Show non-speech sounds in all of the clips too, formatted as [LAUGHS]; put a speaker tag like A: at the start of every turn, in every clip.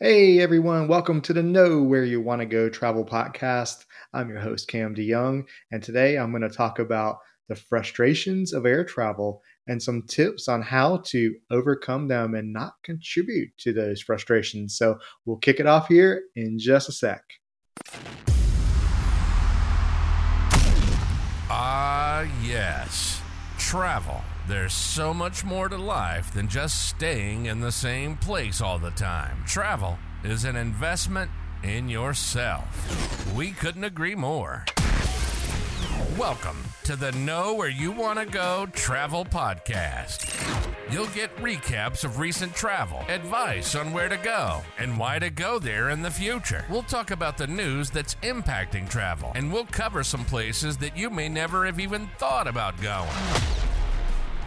A: Hey everyone, welcome to the Know Where You Want to Go Travel Podcast. I'm your host, Cam DeJong, and today I'm going to talk about the frustrations of air travel and some tips on how to overcome them and not contribute to those frustrations. So we'll kick it off here in just a sec.
B: Ah, yes. Travel. There's so much more to life than just staying in the same place all the time. Travel is an investment in yourself. We couldn't agree more. Welcome to the Know Where You Want to Go Travel Podcast. You'll get recaps of recent travel, advice on where to go, and why to go there in the future. We'll talk about the news that's impacting travel, and we'll cover some places that you may never have even thought about going.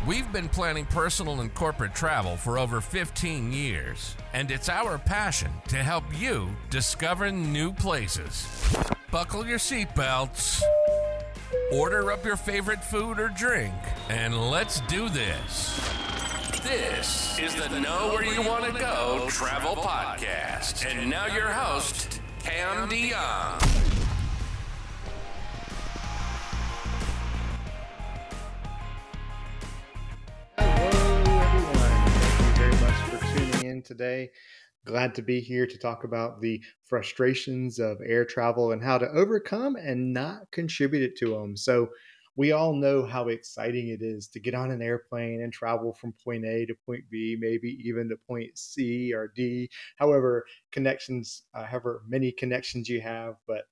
B: We've been planning personal and corporate travel for over 15 years, and it's our passion to help you discover new places. Buckle your seatbelts, order up your favorite food or drink, and let's do this. This is the Know Where You Want to Go Travel Podcast. And now your host, Cam DeJong.
A: Hello everyone, thank you very much for tuning in today. Glad to be here to talk about the frustrations of air travel and how to overcome and not contribute it to them. So, we all know how exciting it is to get on an airplane and travel from point A to point B, maybe even to point C or D, however connections, uh, however many connections you have. But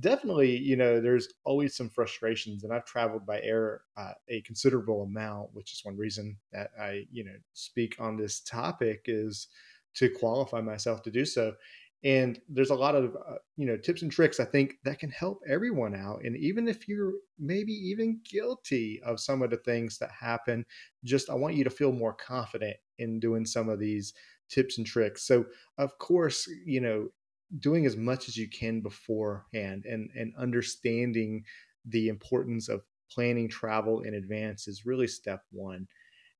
A: definitely, you know, there's always some frustrations, and I've traveled by air uh, a considerable amount, which is one reason that I, you know, speak on this topic is to qualify myself to do so and there's a lot of uh, you know tips and tricks i think that can help everyone out. And even if you're maybe even guilty of some of the things that happen just i want you to feel more confident in doing some of these tips and tricks. So of course you know doing as much as you can beforehand and and understanding the importance of planning travel in advance is really step one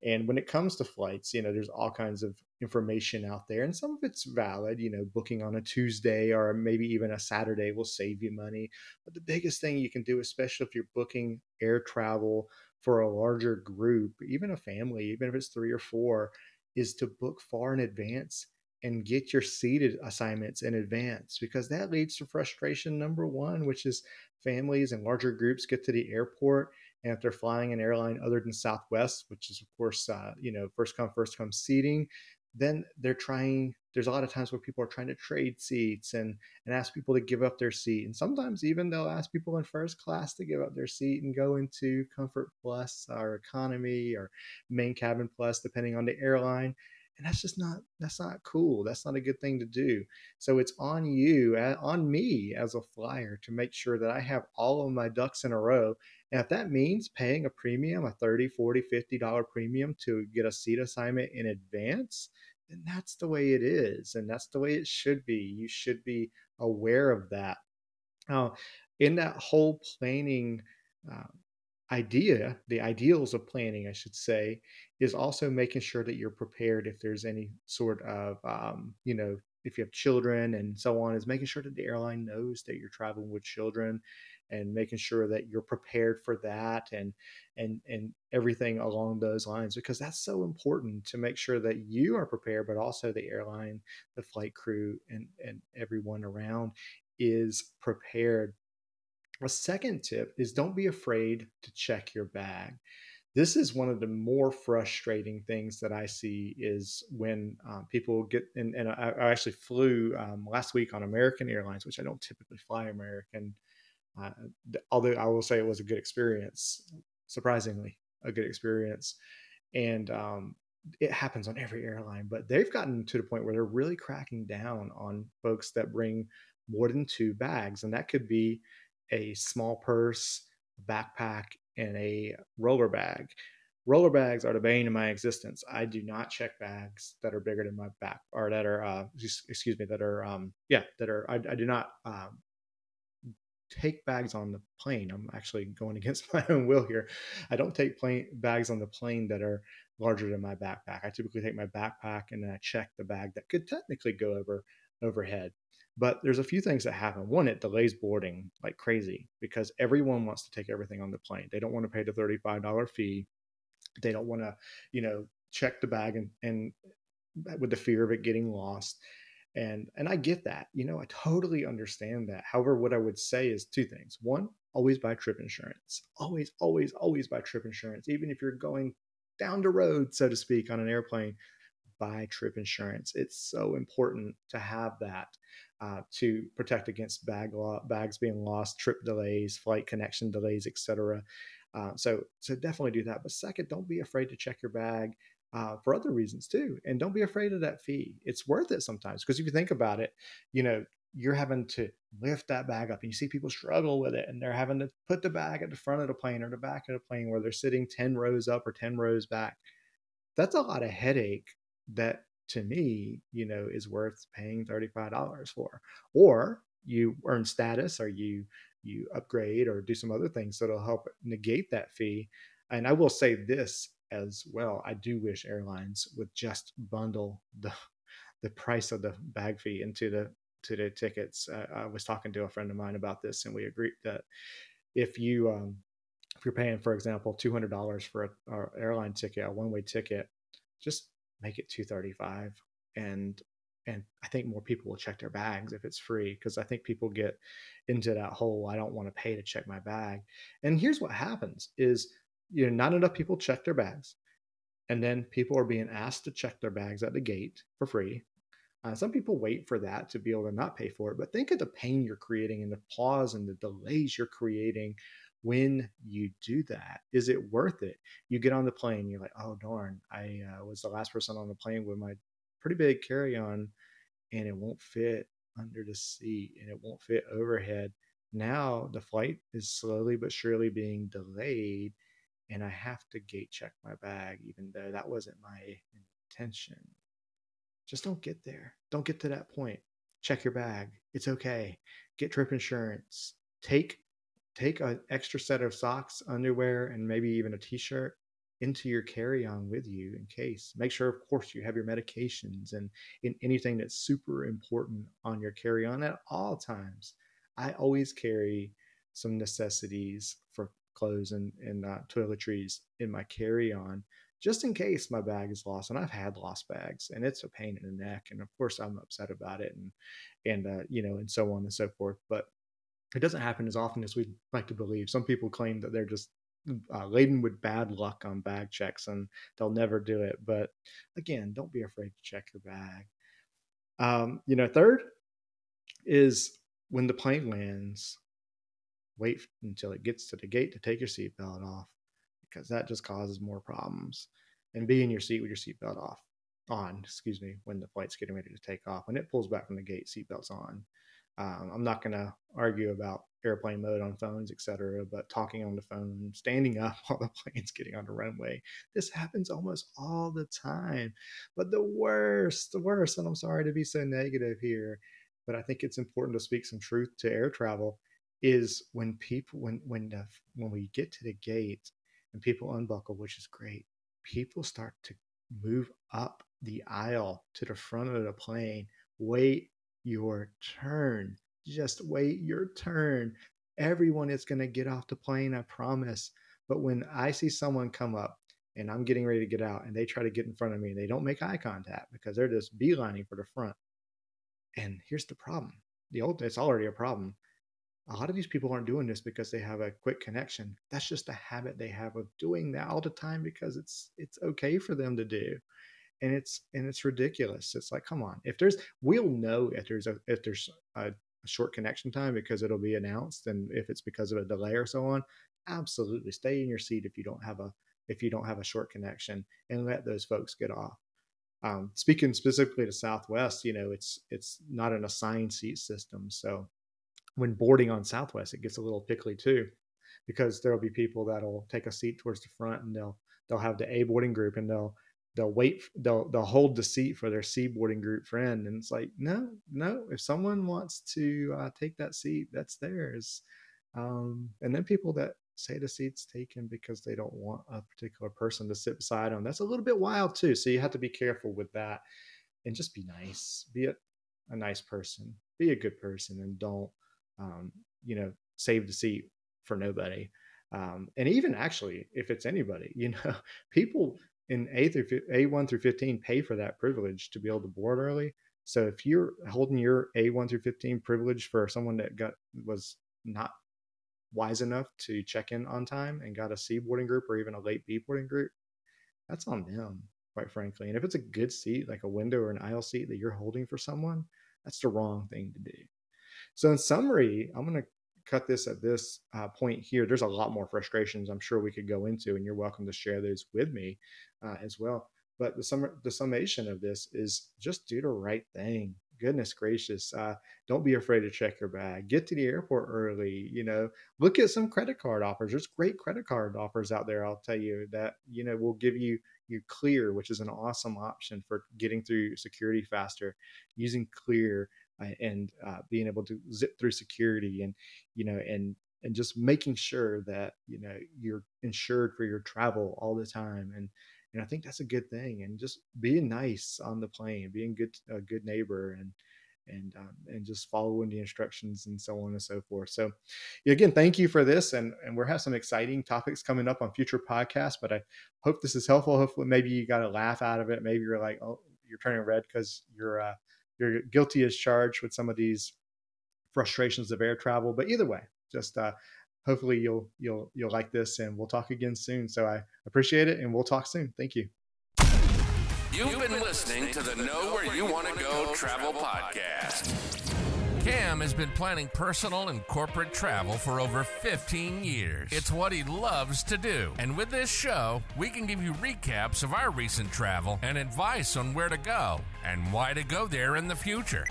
A: and when it comes to flights, you know, there's all kinds of information out there, and some of it's valid. You know, booking on a Tuesday or maybe even a Saturday will save you money. But the biggest thing you can do, especially if you're booking air travel for a larger group, even a family, even if it's three or four, is to book far in advance and get your seated assignments in advance because that leads to frustration number one, which is families and larger groups get to the airport and if they're flying an airline other than Southwest, which is of course uh, you know first come first come seating, then they're trying. There's a lot of times where people are trying to trade seats and and ask people to give up their seat, and sometimes even they'll ask people in first class to give up their seat and go into Comfort Plus or Economy or Main Cabin Plus, depending on the airline. And that's just not that's not cool. That's not a good thing to do. So it's on you on me as a flyer to make sure that i have all of my ducks in a row and if that means paying a premium, a $30, $40, 50 dollar premium to get a seat assignment in advance, then that's the way it is and that's the way it should be. You should be aware of that. Now, in that whole planning uh, idea, the ideals of planning, I should say, is also making sure that you're prepared if there's any sort of, um, you know, if you have children and so on, is making sure that the airline knows that you're traveling with children and making sure that you're prepared for that and and and everything along those lines because that's so important to make sure that you are prepared but also the airline the flight crew and and everyone around is prepared. A second tip is don't be afraid to check your bag. This is one of the more frustrating things that I see is when um, people get and, and I, I, actually flew um, last week on American Airlines, which I don't typically fly American uh, although I will say it was a good experience, surprisingly a good experience, and um, it happens on every airline. But they've gotten to the point where they're really cracking down on folks that bring more than two bags, and that could be a small purse, a backpack, and a roller bag. Roller bags are the bane of my existence. I do not check bags that are bigger than my back, or that are, uh, excuse me, that are, um, yeah, that are. I, I do not um, take bags on the plane. I'm actually going [LAUGHS] against my own will here. I don't take plane bags on the plane that are larger than my backpack. I typically take my backpack and then I check the bag that could technically go over overhead. But there's a few things that happen. One, it delays boarding like crazy because everyone wants to take everything on the plane. They don't want to pay the $35 fee. They don't want to, you know, check the bag and, and with the fear of it getting lost. And and I get that. You know, I totally understand that. However, what I would say is two things. One, always buy trip insurance. Always, always, always buy trip insurance. Even if you're going down the road, so to speak, on an airplane, buy trip insurance. It's so important to have that uh, to protect against bag lo- bags being lost, trip delays, flight connection delays, etc. Uh, so, so definitely do that. But second, don't be afraid to check your bag uh, for other reasons too, and don't be afraid of that fee. It's worth it sometimes because if you think about it, you know you're having to lift that bag up and you see people struggle with it and they're having to put the bag at the front of the plane or the back of the plane where they're sitting 10 rows up or 10 rows back that's a lot of headache that to me, you know, is worth paying $35 for. Or you earn status or you you upgrade or do some other things that'll help negate that fee. And I will say this as well. I do wish airlines would just bundle the the price of the bag fee into the to the tickets. Uh, I was talking to a friend of mine about this, and we agreed that if you um, if you're paying, for example, two hundred dollars for a, a airline ticket, a one way ticket, just make it 235 and and I think more people will check their bags if it's free because I think people get into that whole I don't want to pay to check my bag. And here's what happens is you know not enough people check their bags. And then people are being asked to check their bags at the gate for free. Uh, some people wait for that to be able to not pay for it, but think of the pain you're creating and the pause and the delays you're creating when you do that is it worth it you get on the plane you're like oh darn i uh, was the last person on the plane with my pretty big carry-on and it won't fit under the seat and it won't fit overhead now the flight is slowly but surely being delayed and i have to gate check my bag even though that wasn't my intention. Just don't get there. Don't get to that point. Check your bag. It's okay. Get trip insurance. Take take an extra set of socks, underwear, and maybe even a t-shirt into your carry-on with you in case. Make sure, of course, you have your medications and in anything that's super important on your carry-on at all times. I always carry some necessities for clothes and, and uh, toiletries in my carry-on just in case my bag is lost and i've had lost bags and it's a pain in the neck and of course i'm upset about it and and uh, you know and so on and so forth but it doesn't happen as often as we'd like to believe. Some people claim that they're just uh, laden with bad luck on bag checks and they'll never do it. But again, don't be afraid to check your bag. Um, you know, third is when the plane lands, wait until it gets to the gate to take your seatbelt off because that just causes more problems. And be in your seat with your seatbelt off on, excuse me, when the flight's getting ready to take off. When it pulls back from the gate, seatbelt's on. Um, I'm not going to argue about airplane mode on phones, etc. But talking on the phone, standing [LAUGHS] up while the plane's getting on the runway, this happens almost all the time. But the worst, the worst, and I'm sorry to be so negative here, but I think it's important to speak some truth to air travel. Is when people when when the, when we get to the gate and people unbuckle, which is great, people start to move up the aisle to the front of the plane, wait your turn. Just wait your turn. Everyone is going to get off the plane, I promise. But when I see someone come up and I'm getting ready to get out and they try to get in front of me, they don't make eye contact because they're just beelining for the front. And here's the problem the old, it's already a problem. A lot of these people aren't doing this because they have a quick connection. That's just a habit they have of doing that all the time because it's it's okay for them to do and it's and it's ridiculous. It's like, come on, if there's, we'll know if there's a if there's a, a short connection time because it'll be announced, and if it's because of a delay or so on, absolutely stay in your seat if you don't have a if you don't have a short connection, and let those folks get off. Um, speaking specifically to Southwest, you know, it's it's not an assigned seat system, so when boarding on Southwest, it gets a little pickly too, because there'll be people that'll take a seat towards the front and they'll they'll have the A boarding group and they'll they'll wait they'll they'll hold the seat for their C boarding group friend. And it's like no no if someone wants to uh, take that seat that's theirs. Um, and then people that say the seat's taken because they don't want a particular person to sit beside them that's a little bit wild too. So you have to be careful with that. And just be nice. Be it a nice person, be a good person, and don't, um, you know, save the seat for nobody. Um, and even actually, if it's anybody, [LAUGHS] you know, people in A through A1 through 15 pay for that privilege to be able to board early. So if you're holding your A1 through 15 privilege for someone that got was not wise enough to check in on time and got a C boarding group or even a late B boarding group, that's on them, quite frankly. And if it's a good seat, like a window or an aisle seat that you're holding for someone, that's the wrong thing to do. So, in summary, I'm going to cut this at this uh, point here. There's a lot more frustrations I'm sure we could go into, and you're welcome to share those with me uh, as well. But the sum the summation of this is just do the right thing goodness gracious uh, don't be afraid to check your bag get to the airport early you know look at some credit card offers there's great credit card offers out there i'll tell you that you know will give you you clear which is an awesome option for getting through security faster using clear and uh, being able to zip through security and you know and and just making sure that you know you're insured for your travel all the time and and I think that's a good thing. And just being nice on the plane, being good, a good neighbor, and and um, and just following the instructions and so on and so forth. So, again, thank you for this, and and we're have some exciting topics coming up on future podcasts. But I hope this is helpful. Hopefully, maybe you got a laugh out of it. Maybe you're like, oh, you're turning red because you're uh, you're guilty as charged with some of these frustrations of air travel. But either way, just uh, hopefully you'll you'll you'll like this and we'll talk again soon. So i appreciate it and we'll talk soon. Thank you.
B: You've been listening to the know where you want to go travel podcast Cam has been planning personal and corporate travel for over 15 years. It's what he loves to do. And with this show, we can give you recaps of our recent travel and advice on where to go and why to go there in the future.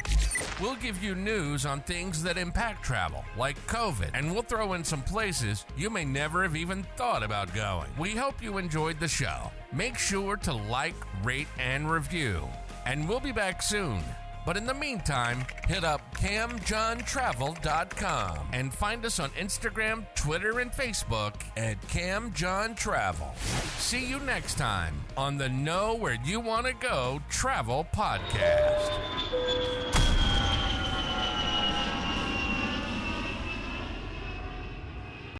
B: We'll give you news on things that impact travel, like COVID, and we'll throw in some places you may never have even thought about going. We hope you enjoyed the show. Make sure to like, rate, and review. And we'll be back soon. But in the meantime, hit up camdejongtravel.com and find us on Instagram, Twitter, and Facebook at camjohntravel. See you next time on the Know Where You Want to Go Travel Podcast.